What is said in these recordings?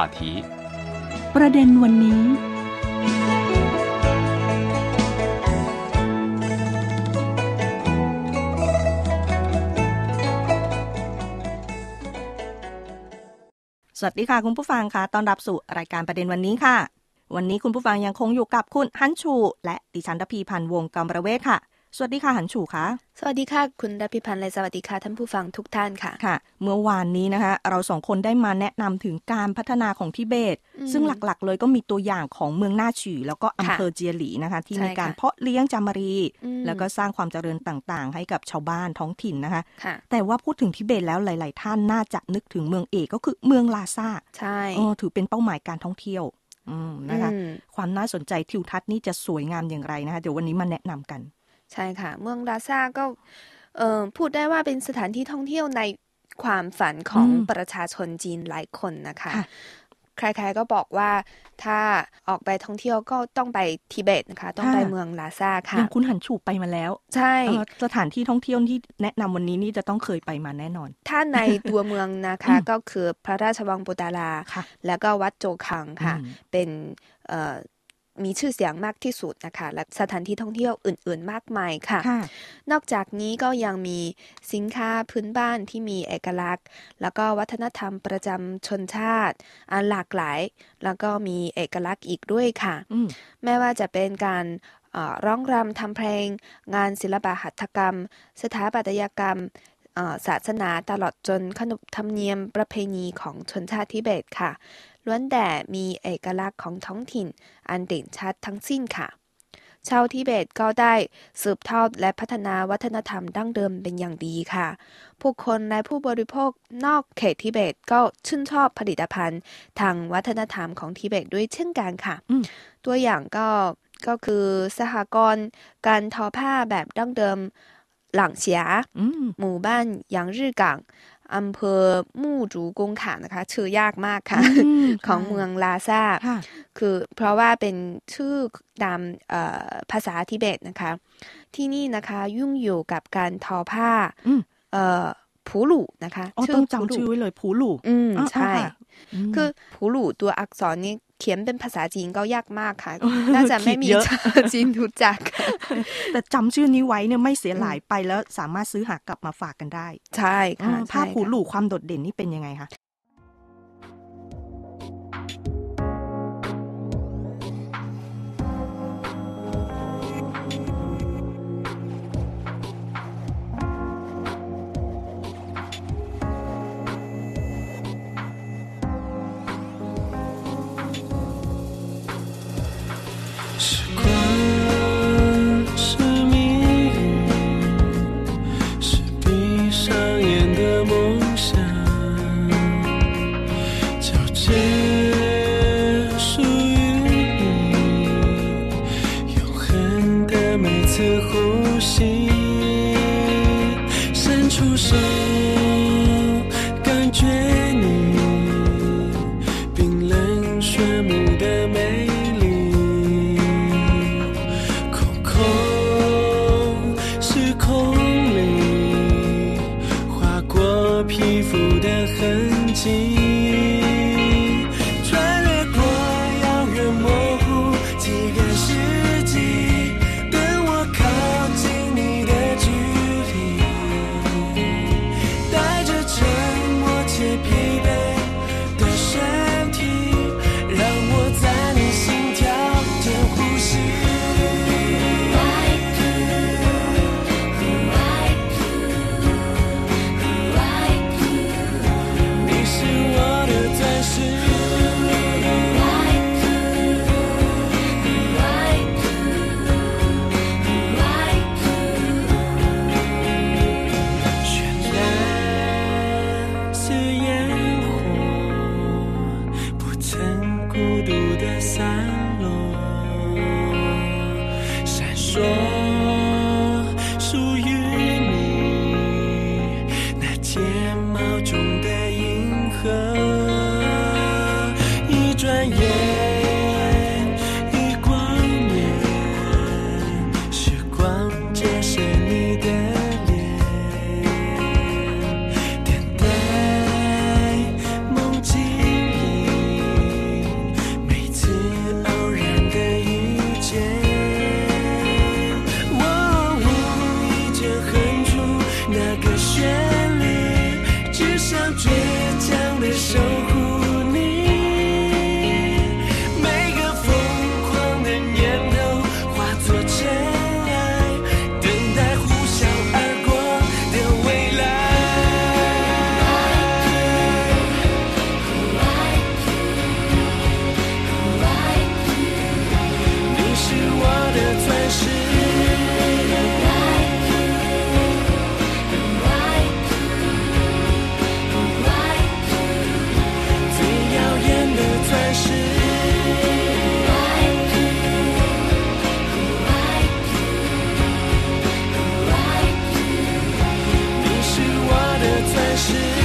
话题。ประเด็นวันนี้ สวัสดีค่ะ คุณผู้ฟังค่ะต้อนรับสู่รายการประเด็นวันนี้ค่ะ วันนี้คุณผู้ฟังยังคงอยู่กับคุณฮันชู และดิฉันทพีพันธ์วงกำประเวศค่ะ สวัสดีค่ะฮันชูค่ะ สวัสดีค่ะ คุณดาพิพันธ์และสวัสดีค่ะท่านผู้ฟังทุกท่านค่ะค่ะ เมื่อวานนี้นะคะ เราสองคนได้มาแนะนำถึงการพัฒนาของทิเบตอืมซึ่งหลักๆ เลยก็มีตัวอย่างของเมืองน่าฉือแล้วก็อำค่ะเภอเจียหลีนะคะ ที่ใช่มีการค่ะเพาะเลี้ยงจามารีอืมแล้วก็สร้างความเจริญต่างๆ ให้กับชาวบ้านท้องถิ่นนะคะค่ะแต่ว่าพูดถึงทิเบตแล้วหลาย ๆ ท่านน่าจะนึกถึงเมืองเอกก็คือเมืองลาซาใช่เออถือเป็นเป้าหมายการท่องเที่ยวอืมนะคะอืมความน่าสนใจทิวทัศน์นี่จะสวยงามอย่างไรนะคะเดี๋ยววันนี้มาแนะนำกัน ใช่ค่ะ เมืองลาซาก็เอ่อพูดได้ว่าเป็นสถานที่ท่องเที่ยวในความฝันของอืมประชาชนจีนหลายคนนะคะค่ะใครๆก็บอกว่าถ้าออกไปท่องเที่ยวก็ต้องไปทิเบตนะคะ ต้องไปค่ะเมืองลาซาค่ะยังคุณหันชูไปมาแล้ว ใช่เอ่อสถานที่ท่องเที่ยวที่แนะนำวันนี้นี่จะต้องเคยไปมาแน่นอน ถ้าในตัวเมืองนะคะอืมก็คือพระราชวังปุตาราค่ะแล้วก็วัดโจคังค่ะอืมเป็นเอ่อ มีชื่อเสียงมากที่สุดนะคะ และสถานที่ท่องเที่ยวอื่น ๆ มากมายค่ะค่ะ นอกจากนี้ก็ยังมีสินค้าพื้นบ้านที่มีเอกลักษณ์ แล้วก็วัฒนธรรมประจำชนชาติอันหลากหลาย แล้วก็มีเอกลักษณ์อีกด้วยค่ะอืมไม่ว่าจะเป็นการเอ่อร้องรำทำเพลง งานศิลปะหัตถกรรม สถาปัตยกรรมเอ่อศาสนาตลอดจนขนบธรรมเนียมประเพณีของชนชาติทิเบตค่ะ ล้วนแต่มีเอกลักษณ์ของท้องถิ่นอันเด่นชัดทั้งสิ้นค่ะ ชาวทิเบตก็ได้สืบทอดและพัฒนาวัฒนธรรมดั้งเดิมเป็นอย่างดีค่ะ ผู้คนและผู้บริโภคนอกเขตทิเบตก็ชื่นชอบผลิตภัณฑ์ ทางวัฒนธรรมของทิเบตด้วยเช่นกันค่ะอืมตัวอย่างก็ก็คือสหกรณ์การทอผ้าแบบดั้งเดิมหลังเฉียอืมหมู่บ้านหยางรื่อกัง อำเภอมู่จูกงขานะคะ ชื่อยากมากค่ะมของเมืองลาซาค่ะคือเพราะว่าเป็นชื่อตามเอ่อภาษาทิเบตนะคะ ที่นี่นะคะยุ่งอยู่กับการทอผ้าอืมเอ่อผูหลูนะคะอ๋อต้องจำชื่อไว้เลยผูหลู่อืมอ่าใช่อ่าค่ะมคือผูหลูตัวอักษรนี้ เขียนเป็นภาษาจีนก็ยากมากค่ะเออน่าจะไม่มีขีดเยอะชาวจีนรู้จัก แต่จำชื่อนี้ไว้เนี่ยไม่เสียหลายไปแล้วสามารถซื้อหากลับมาฝากกันได้ ใช่ค่ะอ่าผ้าใช่ผูค่ะหลู่ความโดดเด่นนี่เป็นยังไงคะ 是。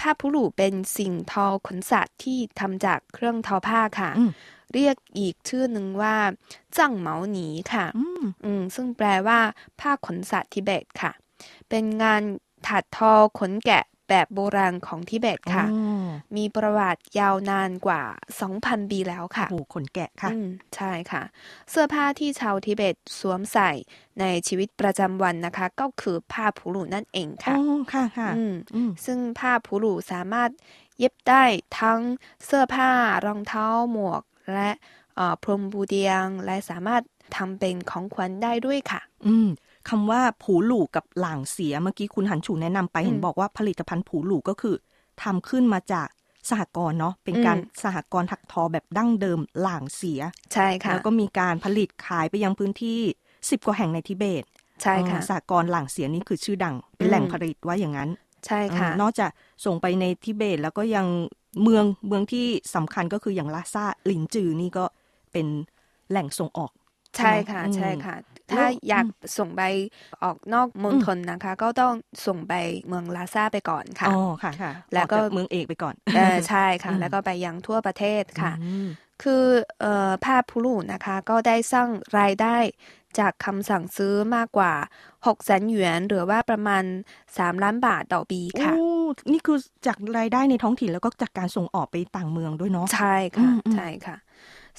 ผ้าผูลูเป็นสิ่งทอขนสัตว์ที่ทำจากเครื่องทอผ้าค่ะอืมเรียกอีกชื่อหนึ่งว่าจั่งเหมาหนีค่ะอืมอืมซึ่งแปลว่าผ้าขนสัตว์ทิเบตค่ะ เป็นงานถัดทอขนแกะ แบบโบราณของทิเบตค่ะอ๋อมีประวัติยาวนานกว่า 2,000 ปีแล้วค่ะโอ้โหขนแกะค่ะอืมใช่ค่ะ เสื้อผ้าที่ชาวทิเบตสวมใส่ในชีวิตประจำวันนะคะ ก็คือผ้าผูลูนั่นเองอ๋ค่ะอค่ะค่ะอืมอืมซึ่งผ้าผูลูสามารถเย็บได้ทั้งเสื้อผ้ารองเท้าหมวกและเอ่อพรมบูเดียงและสามารถทำเป็นของขวัญได้ด้วยค่ะ อืม คำว่าผูหลู่กับหลางเสียเมื่อกี้คุณหันฉูแนะนำไปอืมเห็นบอกว่าผลิตภัณฑ์ผูหลู่ก็คือทำขึ้นมาจากสหกรณ์เนาะเป็นการอืมสหกรณ์ถักทอแบบดั้งเดิมหลางเสีย ใช่ค่ะแล้วก็มีการผลิตขายไปยังพื้นที่สิบกว่าแห่งในทิเบต ใช่ค่ะเออสหกรณ์หลางเสียนี่คือชื่อดังเป็นแหล่งอืมผลิตว่าอย่างนั้น ใช่ค่ะเออนอกจากส่งไปในทิเบตแล้วก็ยังเมืองเมืองที่สำคัญก็คืออย่างลาซาหลินจือนี่ก็เป็นแหล่งส่งออก ใช่ค่ะอืมใช่ค่ะแล้ว ถ้าอยากอืมส่งไปออกนอกมณฑลนะคะ ก็ต้องส่งไปเมืองลาซาไปก่อนค่ะอ๋อค่ะค่ะ แล้วก็ออาเมืองเอกไปก่อนเออใช่ค่ะอืมแล้วก็ไปยังทั่วประเทศค่ะอืมคือเอ่อผ้าพูลูนะคะก็ได้สร้างรายได้จากคำสั่งซื้อมากกว่า6แสนหยวนหรือว่าประมาณ 3 ล้านบาทต่อปีค่ะโอ้นี่คือจากรายได้ในท้องถิ่นแล้วก็จากการส่งออกไปต่างเมืองด้วยเนาะใช่ค่ะอืมอืมใช่ค่ะ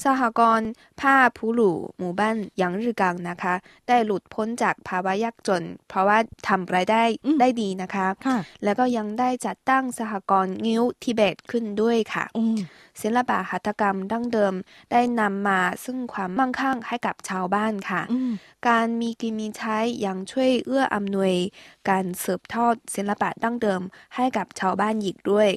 สหกรณ์ผ้าผูหลูหมู่บ้านหยางรือกางนะคะ ได้หลุดพ้นจากภาวะยากจน เพราะว่าทำรายได้ได้ดีนะคะค่ะแล้วก็ยังได้จัดตั้งสหกรณ์งิ้วทิเบตขึ้นด้วยค่ะอืมศิลปะหัตถกรรมดั้งเดิมได้นำมาซึ่งความมั่งคั่งให้กับชาวบ้านค่ะอืมการมีกินมีใช้ยังช่วยเอื้ออำนวย การสืบทอดศิลปะดั้งเดิมให้กับชาวบ้านอีกด้วย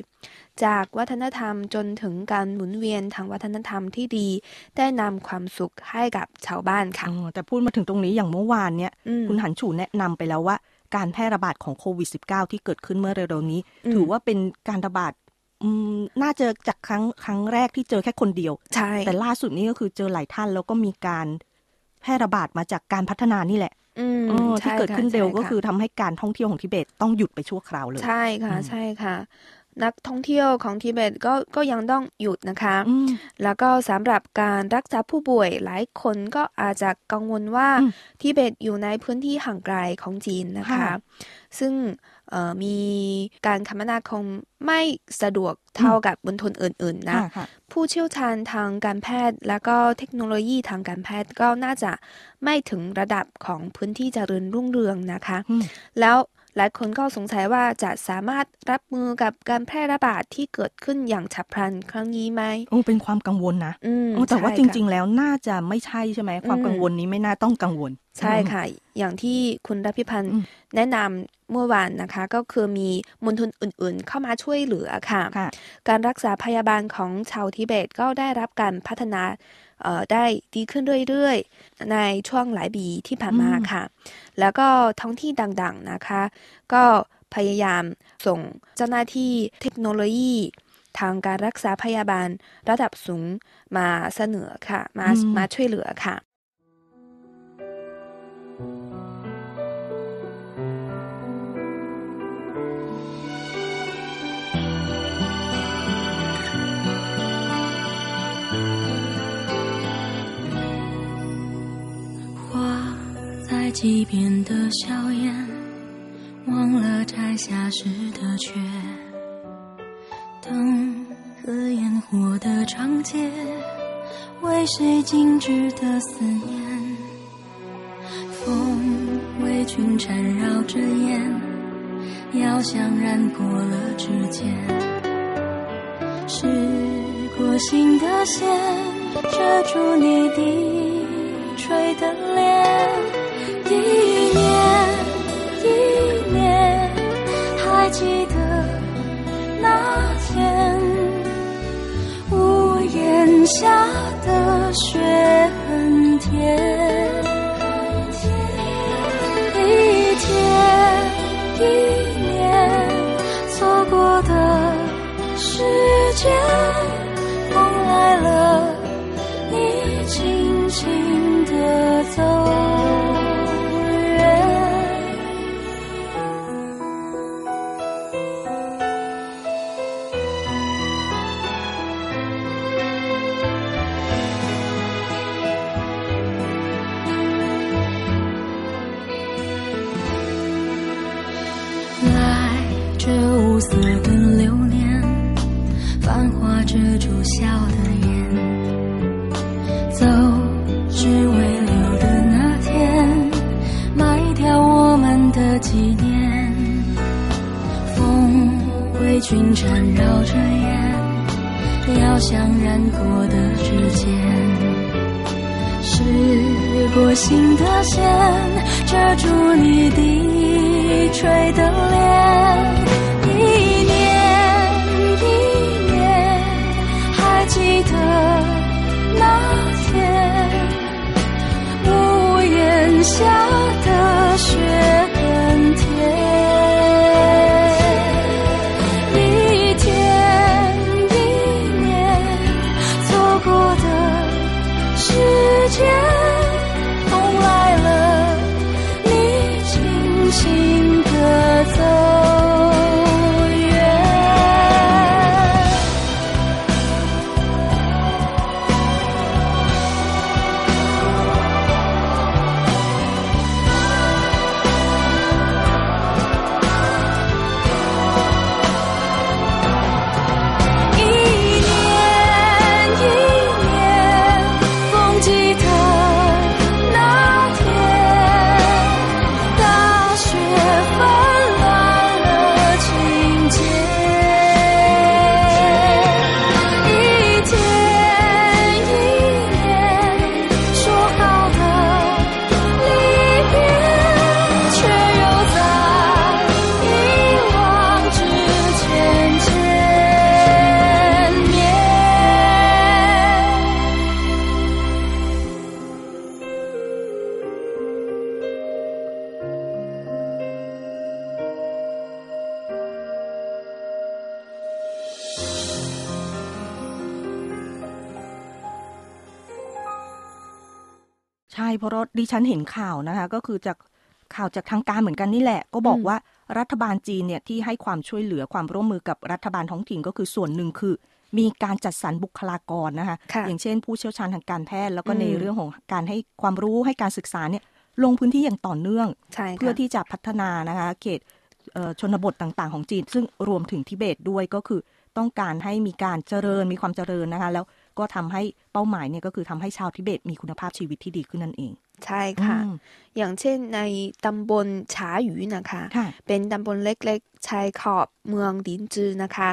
จากวัฒนธรรมจนถึงการหมุนเวียนทางวัฒนธรรมที่ดี ได้นำความสุขให้กับชาวบ้านค่ะอ๋อแต่พูดมาถึงตรงนี้อย่างเมื่อวานเนี่ยอืมคุณหันฉูแนะนำไปแล้วว่า การแพร่ระบาดของโควิด -19 ที่เกิดขึ้นเมื่อเร็วๆนี้อืมถือว่าเป็นการระบาดอืมน่าจะจากครั้งครั้งแรกที่เจอแค่คนเดียว ใช่ แต่ล่าสุดนี้ก็คือเจอหลายท่านแล้วก็มีการแพร่ระบาดมาจากการพัฒนานี่แหละอืมเออที่ใช่เกิดค่ะขึ้นเร็วใช่ก็ค่ะคือทำให้การท่องเที่ยวของทิเบตต้องหยุดไปชั่วคราวเลย ใช่ค่ะอืมใช่ค่ะ นักท่องเที่ยวของทิเบตก็ก็ยังต้องหยุดนะคะอืมแล้วก็สำหรับการรักษาผู้ป่วยหลายคนก็อาจจะกังวลว่าอืมทิเบตอยู่ในพื้นที่ห่างไกลของจีนนะคะค่ะซึ่งเอ่อมีการคมนาคมไม่สะดวกเท่ากับมณฑลอื่นๆนะค่ะค่ะผู้เชี่ยวชาญทางการแพทย์ แล้วก็เทคโนโลยีทางการแพทย์ก็น่าจะไม่ถึงระดับของพื้นที่เจริญรุ่งเรืองนะคะอืมแล้ว หลายคนก็สงสัยว่าจะสามารถรับมือกับการแพร่ระบาดที่เกิดขึ้นอย่างฉับพลันครั้งนี้ไหมโอ้เป็นความกังวลนะอืมโอ้แต่ว่าใช่จค่ะริง ๆ แล้วน่าจะไม่ใช่ใช่ไหมความอืมกังวลนี้ไม่น่าต้องกังวล ใช่ค่ะ อย่างที่คุณรพิพันธ์อืมแนะนำเมื่อวานนะคะ ก็คือมีมณฑลอื่นๆ เข้ามาช่วยเหลือค่ะค่ะการรักษาพยาบาลของชาวทิเบตก็ได้รับการพัฒนาเอ่อได้ดีขึ้นเรื่อยๆ ในช่วงหลายปีที่ผ่านมาอืมค่ะ แล้วก็ท้องที่ต่างๆนะคะ ก็พยายามส่งเจ้าหน้าที่เทคโนโลยีทางการรักษาพยาบาลระดับสูงมาเสนอค่ะ มาอืมมาช่วยเหลือค่ะ 在溪边的笑颜，忘了摘下时的缺。灯和烟火的长街，为谁静止的思念，风为君缠绕着烟，药香染过了指尖，是过心的线，遮住你低垂的脸，记得那天。屋檐下纪念。风为君缠绕着烟，药香染过的指尖。是过心的线，遮住你低垂的脸。一年一年，还记得那天，屋檐下的雪 เพราะดิฉันเห็นข่าวนะคะ ก็คือจากข่าวจากทางการเหมือนกันนี่แหละ ก็บอกอืมว่ารัฐบาลจีนเนี่ยที่ให้ความช่วยเหลือความร่วมมือกับรัฐบาลท้องถิ่นก็คือส่วนหนึ่งคือ มีการจัดสรรบุคลากรนะคะค่ะอย่างเช่น ผู้เชี่ยวชาญทางการแพทย์แล้วก็อืมในเรื่องของการให้ความรู้ให้การศึกษาเนี่ยลงพื้นที่อย่างต่อเนื่องใช่ค่ะเพื่อที่จะพัฒนานะคะเขตเอ่อชนบทต่างๆ ของจีน ซึ่งรวมถึงทิเบตด้วยก็คือต้องการให้มีการเจริญมีความเจริญนะคะ แล้ว ก็ทำให้เป้าหมายเนี่ยก็คือทำให้ชาวทิเบตมีคุณภาพชีวิตที่ดีขึ้นนั่นเอง ใช่ค่ะอืมอย่างเช่นในตำบลฉาหยูนะคะค่ะเป็นตำบลเล็กๆ ชายขอบเมืองดินจือนะคะ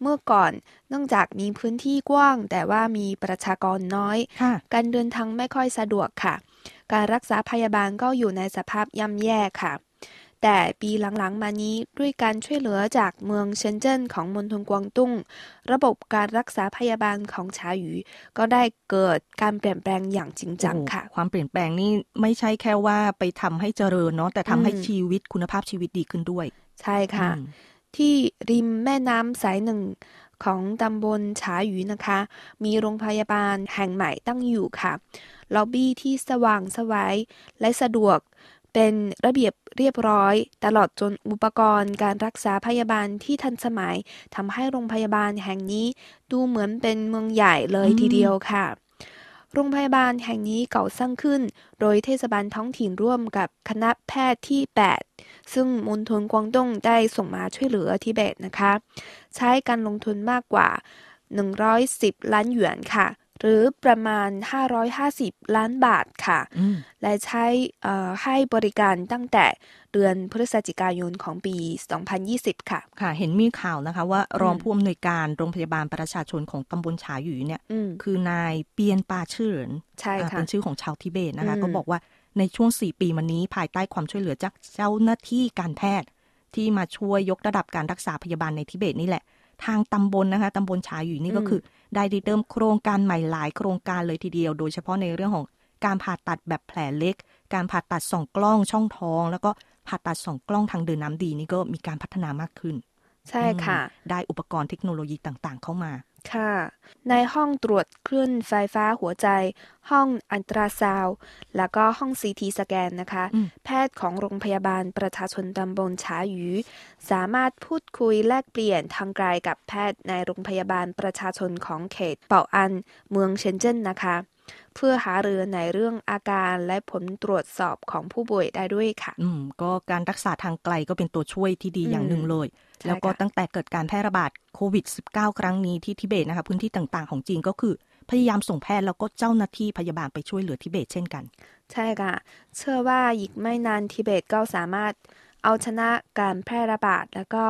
เมื่อก่อนเนื่องจากมีพื้นที่กว้าง แต่ว่ามีประชากรน้อยค่ะการเดินทางไม่ค่อยสะดวกค่ะ การรักษาพยาบาลก็อยู่ในสภาพย่ำแย่ค่ะ แต่ปีหลังๆ มานี้ด้วยการช่วยเหลือจากเมืองเซินเจิ้นของมณฑลกวางตุ้ง ระบบการรักษาพยาบาลของชาหยูก็ได้เกิดการเปลี่ยนแปลงอย่างจริงจังโอ้โหค่ะ ความเปลี่ยนแปลงนี่ไม่ใช่แค่ว่าไปทำให้เจริญเนาะแต่ทำให้อืมชีวิตคุณภาพชีวิตดีขึ้นด้วย ใช่ค่ะอืมที่ริมแม่น้ำสายหนึ่งของตำบลฉาหยูนะคะ มีโรงพยาบาลแห่งใหม่ตั้งอยู่ค่ะ ล็อบบี้ที่สว่างไสวัยและสะดวก เป็นระเบียบเรียบร้อย ตลอดจนอุปกรณ์การรักษาพยาบาลที่ทันสมัยทำให้โรงพยาบาลแห่งนี้ดูเหมือนเป็นเมืองใหญ่เลยทีเดียวค่ะ โรงพยาบาลแห่งนี้เก่าสร้างขึ้น โดยเทศบาลท้องถิ่นร่วมกับคณะแพทย์ที่ 8 ซึ่งมณฑลกวางตุ้งได้ส่งมาช่วยเหลือทิเบตนะคะ ใช้การลงทุนมากกว่า 110 ล้านหยวนค่ะ หรือประมาณ 550 ล้านบาทค่ะอืมและใช้เอ่อให้บริการตั้งแต่เดือนพฤศจิกายนของปี 2020 ค่ะ ค่ะ เห็นมีข่าวนะคะว่ารองอืมผู้อำนวยการโรงพยาบาลประชาชนของตำบลฉาหยูเนี่ยอืมคือนายเปียนปาชื่อเหรินใช่อ่าค่ะเป็นชื่อของชาวทิเบตนะคะอืมก็บอกว่าในช่วง 4 ปีมานี้ภายใต้ความช่วยเหลือจากเจ้าหน้าที่การแพทย์ ที่มาช่วยยกระดับการรักษาพยาบาลในทิเบตนี่แหละ ทางตำบลนะคะตำบลชาหยูนี่ก็คือ ได้ริเริ่มโครงการใหม่หลายโครงการเลยทีเดียว โดยเฉพาะในเรื่องของการผ่าตัดแบบแผลเล็ก การผ่าตัดส่องกล้องช่องท้อง แล้วก็ผ่าตัดส่องกล้องทางเดินน้ำดีนี่ก็มีการพัฒนามากขึ้น ใช่ค่ะอืมได้อุปกรณ์เทคโนโลยีต่างๆ เข้ามา ค่ะ ในห้องตรวจคลื่นไฟฟ้าหัวใจ ห้องอันตราซาวด์แล้วก็ห้องซีทีสแกนนะคะอืมแพทย์ของโรงพยาบาลประชาชนตำบลฉาหยูสามารถพูดคุยแลกเปลี่ยนทางไกลกับแพทย์ในโรงพยาบาลประชาชนของเขตเป่าอัน เมืองเชนเจิ้นนะคะ เพื่อหารือในเรื่องอาการและผลตรวจสอบของผู้ป่วยได้ด้วยค่ะ อืมก็การรักษาทางไกลก็เป็นตัวช่วยที่ดีอืมอย่างหนึ่งเลยใช่แล้วก็ค่ะตั้งแต่เกิดการแพร่ระบาดโควิด -19 ครั้งนี้ที่ทิเบตนะคะพื้นที่ต่างๆของจีนก็คือพยายามส่งแพทย์แล้วก็เจ้าหน้าที่พยาบาลไปช่วยเหลือทิเบตเช่นกัน ใช่ค่ะ เชื่อว่าอีกไม่นานทิเบตก็สามารถ เอาชนะการแพร่ระบาด แล้วก็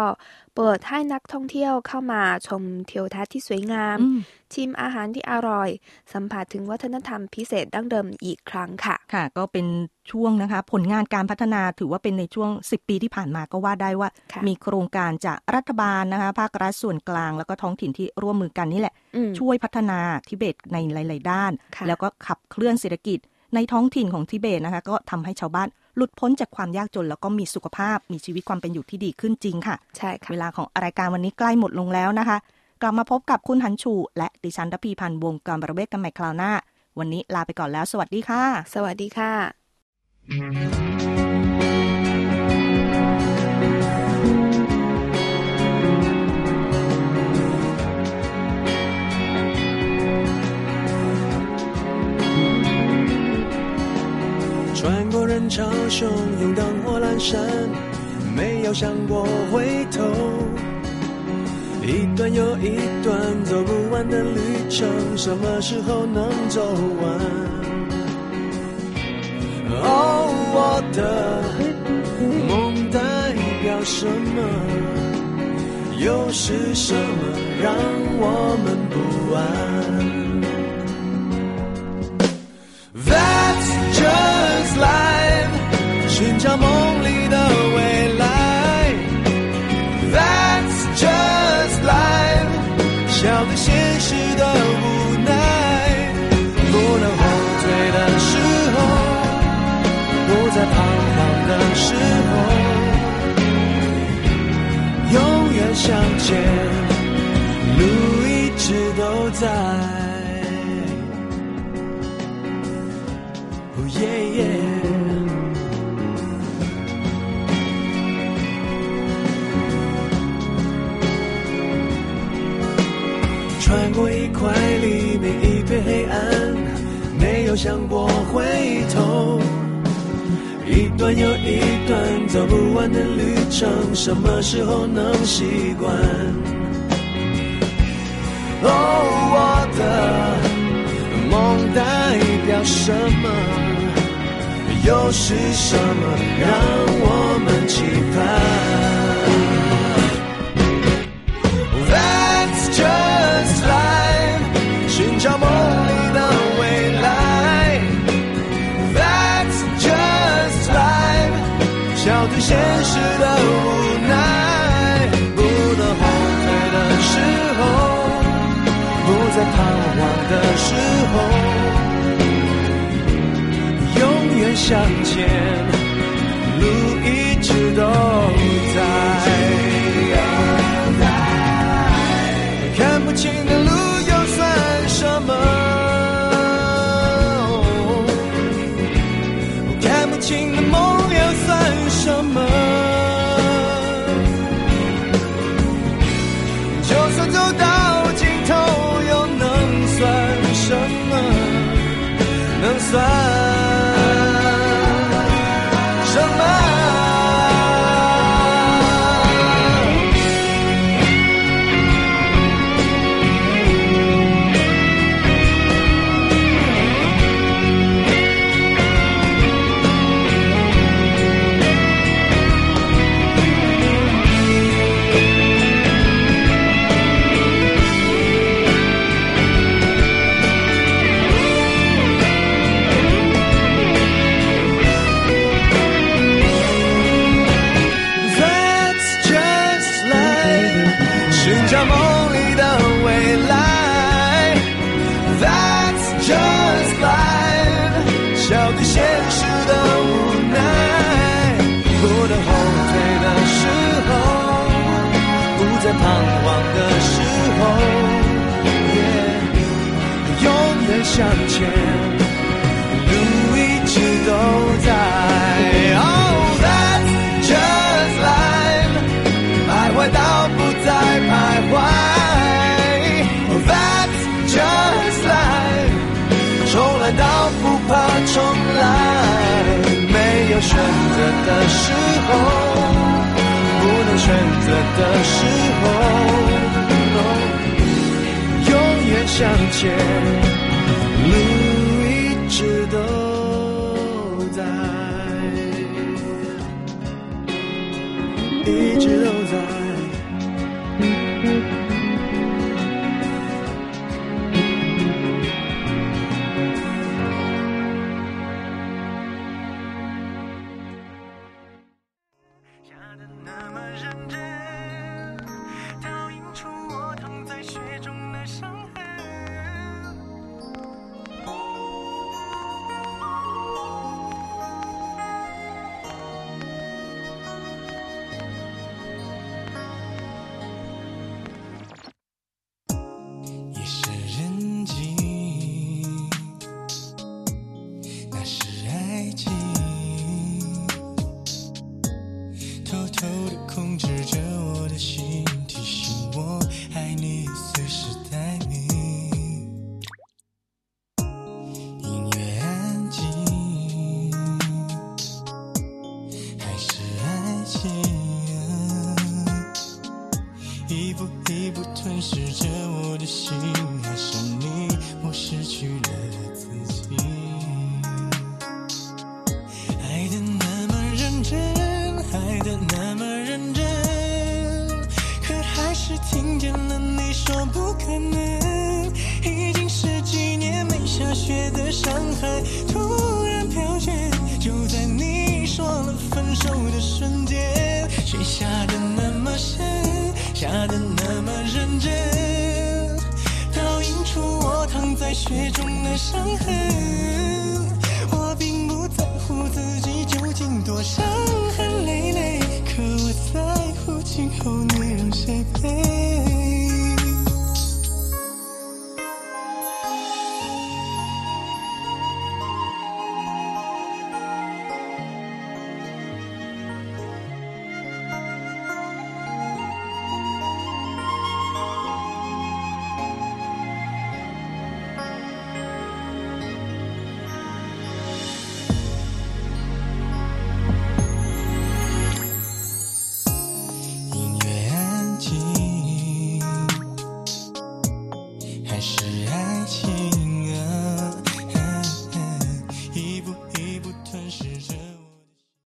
เปิดให้นักท่องเที่ยวเข้ามาชมทิวทัศน์ที่สวยงามอืมชิมอาหารที่อร่อย สัมผัสถึงวัฒนธรรมพิเศษดั้งเดิมอีกครั้งค่ะ ค่ะ ก็เป็นช่วงนะคะ ผลงานการพัฒนาถือว่าเป็นในช่วง 10 ปีที่ผ่านมาก็ว่าได้ว่าค่ะมีโครงการจากรัฐบาลนะคะ ภาครัฐส่วนกลาง แล้วก็ท้องถิ่นที่ร่วมมือกันนี่แหละอืมช่วยพัฒนาทิเบตในหลาย ๆ ด้านค่ะแล้วก็ขับเคลื่อนเศรษฐกิจในท้องถิ่นของทิเบตนะคะ ก็ทำให้ชาวบ้าน หลุดพ้นจากความยากจนแล้วก็มีสุขภาพ มีชีวิตความเป็นอยู่ที่ดีขึ้นจริงค่ะ ใช่ค่ะ เวลาของรายการวันนี้ใกล้หมดลงแล้วนะคะ กลับมาพบกับคุณหันชู และดิฉันรพีพันธ์วงการประเวศกันใหม่คราวหน้า วันนี้ลาไปก่อนแล้ว สวัสดีค่ะ สวัสดีค่ะ 穿过人潮汹涌，灯火阑珊，没有想过回头。一段又一段走不完的旅程，什么时候能走完？哦，我的梦代表什么？又是什么让我们不安 life，寻找梦里的未来。That's just life，笑对现实的无奈。不能后退的时候，不再彷徨的时候，永远向前，路一直都在。有想过回头。一段又一段走不完的旅程，什么时候能习惯？哦，我的梦代表什么？又是什么让我们期盼现实的无奈。不能后退的时候，不再彷徨的时候。永远向前，路一直都在。前路一直都在。That's just life 徘徊到不再徘徊。Just life 重来到不怕重来。没有选择的时候不能选择的时候。永远向前。路一直都在一直都一步一步吞噬着我的心。多伤痕累累可我在乎今后你让谁陪？